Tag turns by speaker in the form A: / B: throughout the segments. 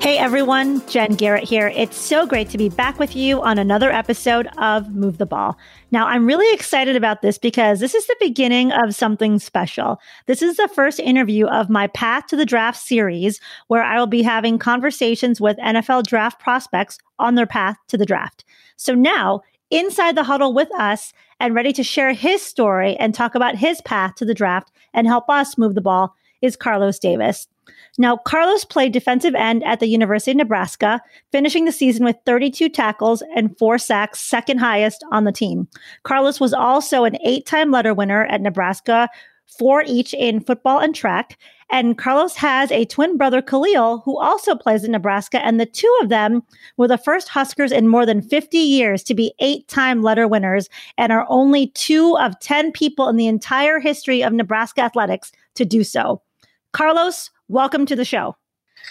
A: Hey everyone, Jen Garrett here. It's so great to be back with you on another episode of Move the Ball. Now, I'm really excited about this because this is the beginning of something special. This is the first interview of my Path to the Draft series, where I will be having conversations with NFL draft prospects on their path to the draft. So now, inside the huddle with us and ready to share his story and talk about his path to the draft and help us move the ball is Carlos Davis. Now, Carlos played defensive end at the University of Nebraska, finishing the season with 32 tackles and four sacks, second highest on the team. Carlos was also an eight time letter winner at Nebraska, four each in football and track. And Carlos has a twin brother, Khalil, who also plays in Nebraska. And the two of them were the first Huskers in more than 50 years to be eight time letter winners and are only two of 10 people in the entire history of Nebraska athletics to do so. Carlos, welcome to the show.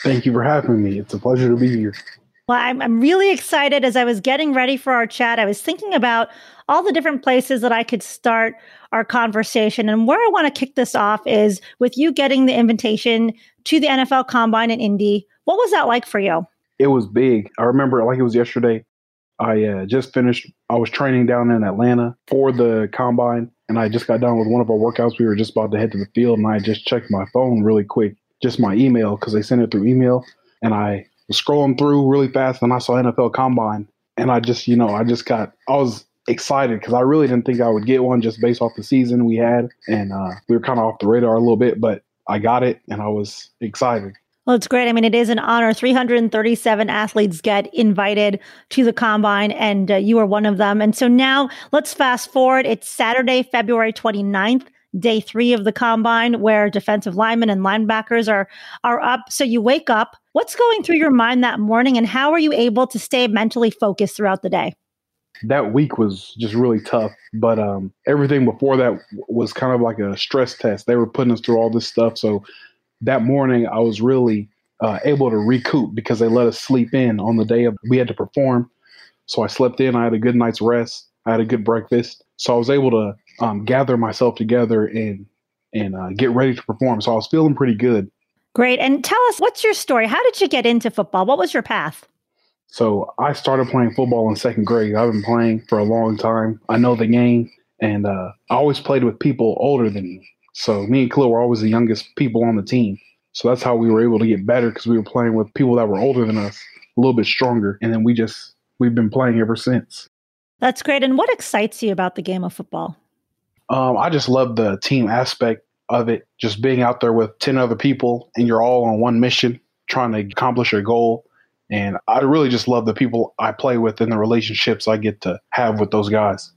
B: Thank you for having me. It's a pleasure to be here.
A: Well, I'm, I'm really excited. As I was getting ready for our chat, I was thinking about all the different places that I could start our conversation. And where I want to kick this off is with you getting the invitation to the NFL Combine in Indy. What was that like for you?
B: It was big. I remember like it was yesterday. I uh, just finished, I was training down in Atlanta for the Combine and I just got done with one of our workouts. We were just about to head to the field, and I just checked my phone really quick, just my email because they sent it through email, and I was scrolling through really fast, and I saw NFL Combine, and I just, you know, I just got, I was excited because I really didn't think I would get one just based off the season we had, and uh, we were kind of off the radar a little bit, but I got it, and I was excited.
A: Well, it's great. I mean, it is an honor. 337 athletes get invited to the combine, and uh, you are one of them. And so now let's fast forward. It's Saturday, February 29th day three of the combine where defensive linemen and linebackers are are up so you wake up what's going through your mind that morning and how are you able to stay mentally focused throughout the day
B: that week was just really tough but um, everything before that was kind of like a stress test they were putting us through all this stuff so that morning I was really uh, able to recoup because they let us sleep in on the day of we had to perform. So I slept in. I had a good night's rest. I had a good breakfast. So I was able to um, gather myself together and and uh, get ready to perform. So I was feeling pretty good.
A: Great. And tell us, what's your story? How did you get into football? What was your path?
B: So I started playing football in second grade. I've been playing for a long time. I know the game, and uh, I always played with people older than me. So me and Khalil were always the youngest people on the team. So that's how we were able to get better because we were playing with people that were older than us, a little bit stronger, and then we just we've been playing ever since.
A: That's great. And what excites you about the game of football?
B: Um, I just love the team aspect of it. Just being out there with ten other people, and you're all on one mission, trying to accomplish a goal. And I really just love the people I play with and the relationships I get to have with those guys.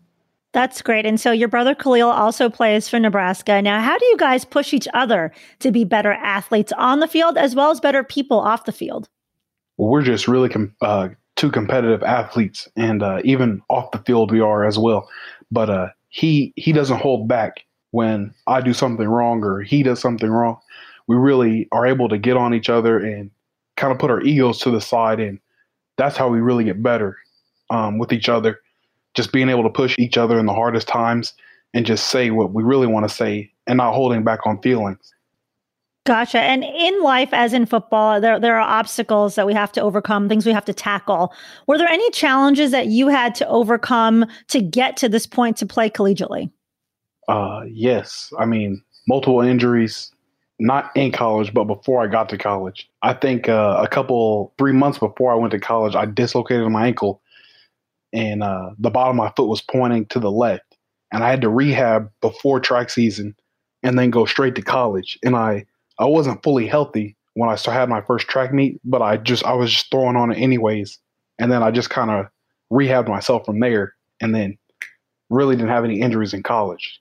A: That's great. And so your brother Khalil also plays for Nebraska. Now, how do you guys push each other to be better athletes on the field as well as better people off the field?
B: Well, we're just really com- uh, two competitive athletes, and uh, even off the field we are as well. But uh, he he doesn't hold back when I do something wrong or he does something wrong. We really are able to get on each other and kind of put our egos to the side, and that's how we really get better um, with each other just being able to push each other in the hardest times and just say what we really want to say and not holding back on feelings.
A: Gotcha. And in life, as in football, there, there are obstacles that we have to overcome, things we have to tackle. Were there any challenges that you had to overcome to get to this point to play collegiately?
B: Uh, yes. I mean, multiple injuries, not in college, but before I got to college. I think uh, a couple, three months before I went to college, I dislocated my ankle and uh, the bottom of my foot was pointing to the left. And I had to rehab before track season and then go straight to college. And I, I wasn't fully healthy when I had my first track meet, but I just I was just throwing on it anyways. And then I just kind of rehabbed myself from there and then really didn't have any injuries in college.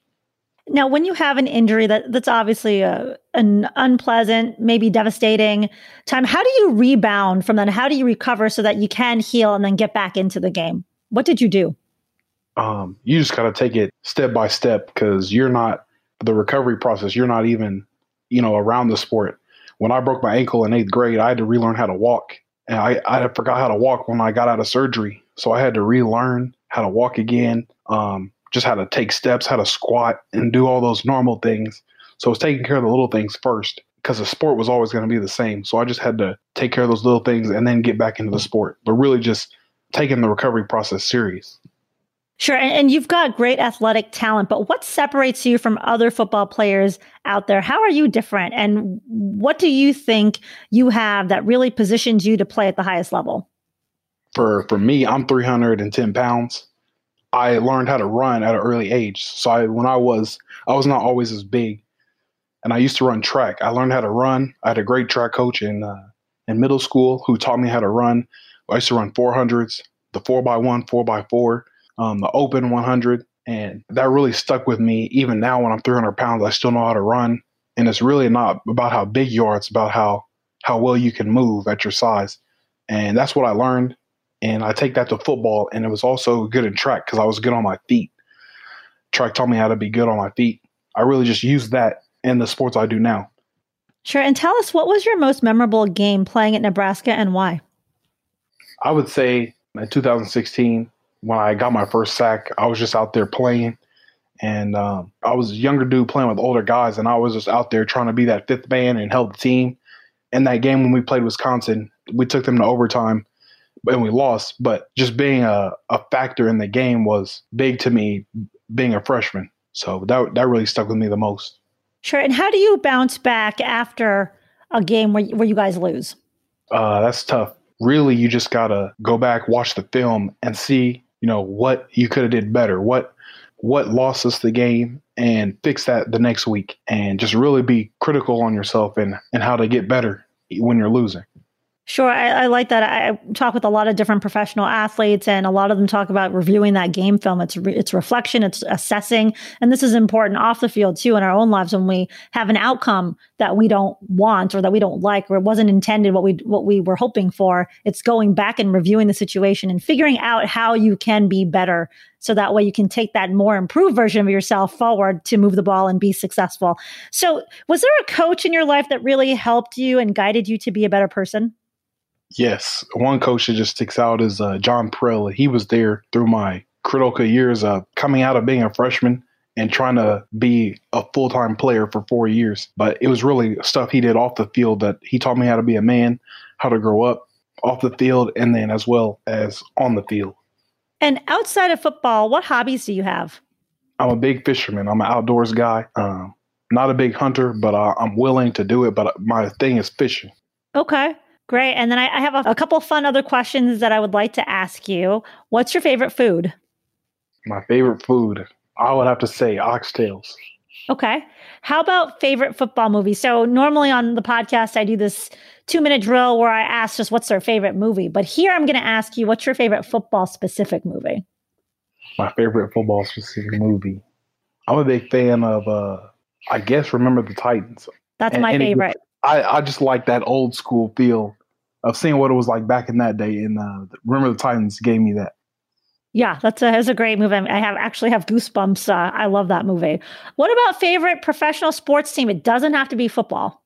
A: Now, when you have an injury that that's obviously a, an unpleasant, maybe devastating time, how do you rebound from that? How do you recover so that you can heal and then get back into the game? What did you do?
B: um, you just got to take it step by step because you're not the recovery process. You're not even, you know, around the sport. When I broke my ankle in eighth grade, I had to relearn how to walk. And I, I forgot how to walk when I got out of surgery. So I had to relearn how to walk again, um, just how to take steps, how to squat, and do all those normal things. So I was taking care of the little things first because the sport was always going to be the same. So I just had to take care of those little things and then get back into the sport, but really just taking the recovery process serious.
A: Sure. And, you've got great athletic talent, but what separates you from other football players out there? How are you different? And what do you think you have that really positions you to play at the highest level?
B: For, for me, I'm 310 pounds. I learned how to run at an early age. So I, when I was, I was not always as big and I used to run track. I learned how to run. I had a great track coach in, uh, in middle school who taught me how to run. I used to run 400s, the 4x1, 4x4 um, the open 100. And that really stuck with me. Even now, when I'm 300 pounds, I still know how to run. And it's really not about how big you are, it's about how, how well you can move at your size. And that's what I learned. And I take that to football. And it was also good in track because I was good on my feet. Track taught me how to be good on my feet. I really just use that in the sports I do now.
A: Sure. And tell us what was your most memorable game playing at Nebraska and why?
B: I would say in 2016, when I got my first sack, I was just out there playing. And um, I was a younger dude playing with older guys, and I was just out there trying to be that fifth man and help the team. In that game when we played Wisconsin, we took them to overtime and we lost. But just being a, a factor in the game was big to me, being a freshman. So that that really stuck with me the most.
A: Sure. And how do you bounce back after a game where where you guys lose?
B: Uh, that's tough. Really, you just gotta go back, watch the film, and see you know what you could have did better what what lost us the game and fix that the next week and just really be critical on yourself and and how to get better when you're losing
A: Sure, I, I, like that. I talk with a lot of different professional athletes, and a lot of them talk about reviewing that game film. It's re- it's reflection, it's assessing, and this is important off the field too in our own lives when we have an outcome that we don't want or that we don't like or it wasn't intended what we what we were hoping for. It's going back and reviewing the situation and figuring out how you can be better, so that way you can take that more improved version of yourself forward to move the ball and be successful. So, was there a coach in your life that really helped you and guided you to be a better person?
B: Yes, one coach that just sticks out is uh, John Parrella. He was there through my critical years of coming out of being a freshman and trying to be a full time player for four years. But it was really stuff he did off the field that he taught me how to be a man, how to grow up off the field, and then as well as on the field.
A: And outside of football, what hobbies do you have?
B: I'm a big fisherman. I'm an outdoors guy. Um, not a big hunter, but uh, I'm willing to do it. But my thing is fishing.
A: Okay. Great. And then I, I have a, a couple fun other questions that I would like to ask you. What's your favorite food?
B: My favorite food, I would have to say oxtails.
A: Okay. How about favorite football movie? So normally on the podcast, I do this two minute drill where I ask just what's their favorite movie. But here I'm going to ask you, what's your favorite football specific movie?
B: My favorite football specific movie. I'm a big fan of, uh, I guess, Remember the Titans.
A: That's and, my and favorite. It,
B: I, I just like that old school feel of seeing what it was like back in that day. And uh, remember, the Titans gave me that.
A: Yeah, that's a, that's a great movie. I have actually have goosebumps. Uh, I love that movie. What about favorite professional sports team? It doesn't have to be football.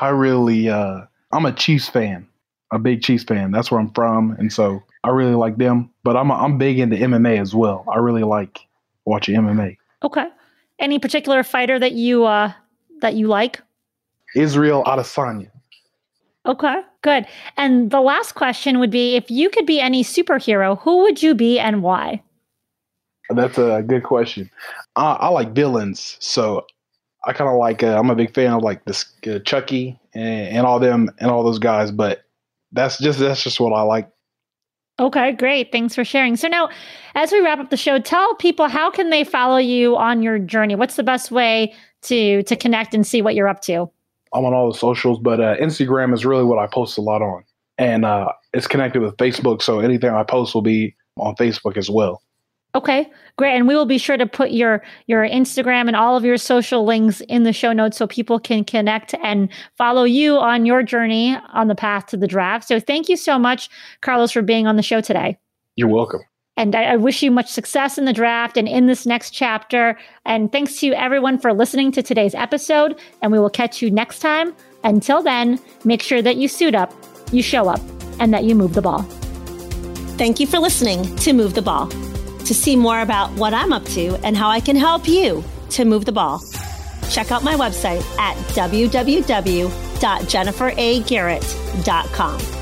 B: I really, uh, I'm a Chiefs fan, a big Chiefs fan. That's where I'm from, and so I really like them. But I'm a, I'm big into MMA as well. I really like watching MMA.
A: Okay. Any particular fighter that you uh, that you like?
B: Israel Adesanya.
A: Okay, good. And the last question would be if you could be any superhero, who would you be and why?
B: That's a good question. I, I like villains, so I kind of like. Uh, I'm a big fan of like this uh, Chucky and, and all them and all those guys. But that's just that's just what I like.
A: Okay, great. Thanks for sharing. So now, as we wrap up the show, tell people how can they follow you on your journey. What's the best way to to connect and see what you're up to?
B: I'm on all the socials, but uh, Instagram is really what I post a lot on, and uh, it's connected with Facebook. So anything I post will be on Facebook as well.
A: Okay, great, and we will be sure to put your your Instagram and all of your social links in the show notes so people can connect and follow you on your journey on the path to the draft. So thank you so much, Carlos, for being on the show today.
B: You're welcome.
C: And I, I wish you much success in the draft and in this next chapter. And thanks to everyone for listening to today's episode. And we will catch you next time. Until then, make sure that you suit up, you show up, and that you move the ball.
A: Thank you for listening to Move the Ball. To see more about what I'm up to and how I can help you to move the ball, check out my website at www.jenniferagarrett.com.